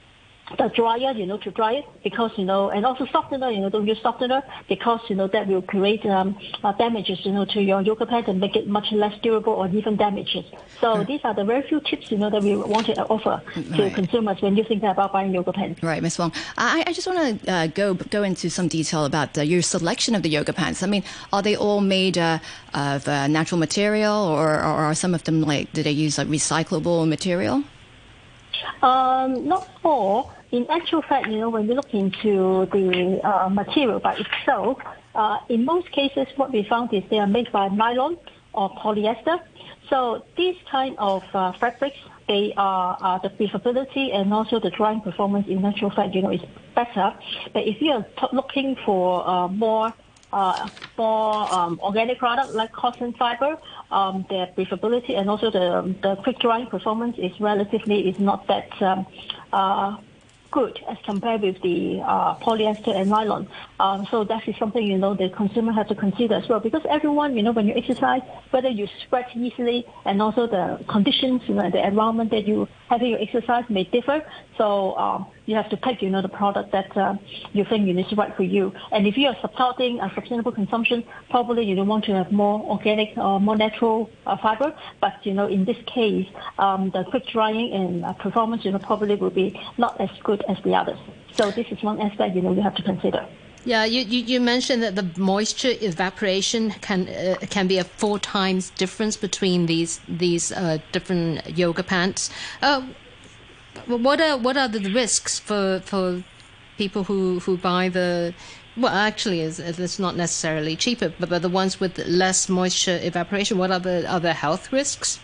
the dryer, you know, to dry it because, you know, and also softener, you know, don't use softener because, you know, that will create um, uh, damages, you know, to your yoga pants and make it much less durable or even damages. So Right. these are the very few tips, you know, that we want to offer to Right. consumers when you think about buying yoga pants. Right, Ms. Wong. I, I just want to uh, go go into some detail about uh, your selection of the yoga pants. I mean, are they all made uh, of uh, natural material, or, or are some of them like do they use like recyclable material? Um, not all. In actual fact, you know, when we look into the uh, material by itself, uh, in most cases, what we found is they are made by nylon or polyester. So these kind of uh, fabrics, they are the breathability and also the drying performance in actual fact, you know, is better. But if you are looking for more more um, organic product like cotton fiber, um, their breathability and also the the quick drying performance is relatively is not that um, good as compared with the uh, polyester and nylon. Um, so that is something you know the consumer has to consider as well because everyone you know when you exercise, whether you sweat easily and also the conditions you know the environment that you having your exercise may differ. So um, you have to pick you know the product that uh, you think is right for you. And if you are supporting a sustainable consumption, probably you don't want to have more organic or more natural uh, fiber. But you know in this case, um, the quick drying and uh, performance you know probably will be not as good as the others. So this is one aspect you know you have to consider. Yeah, you, you, you mentioned that the moisture evaporation can uh, can be a four times difference between these these uh, different yoga pants. Uh, what are what are the risks for for people who who buy the well, actually, it's, it's not necessarily cheaper, but, but the ones with less moisture evaporation, what are the other health risks?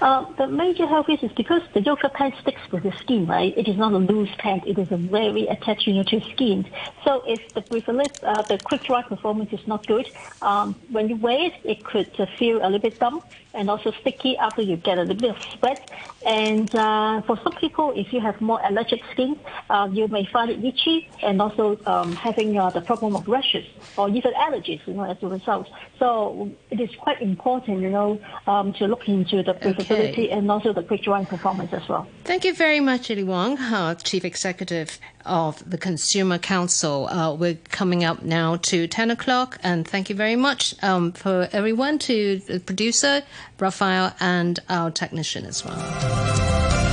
Uh, the major health risk is because the yoga pant sticks with the skin, right? It is not a loose pant. It is a very attached know, to skin. So if the breathless, uh, the quick dry performance is not good, um, when you wear it, it could uh, feel a little bit dumb and also sticky after you get a little bit of sweat. And uh, for some people, if you have more allergic skin, uh, you may find it itchy and also um, having uh, the problem of rashes or even allergies, you know, as a result. So it is quite important, you know, um, to look into the breathability okay. and also the quick drying performance as well. Thank you very much, Gilly Wong, uh, Chief Executive of the Consumer Council. Uh, we're coming up now to 10 o'clock, and thank you very much um, for everyone, to the producer, Raphael, and our technician as well.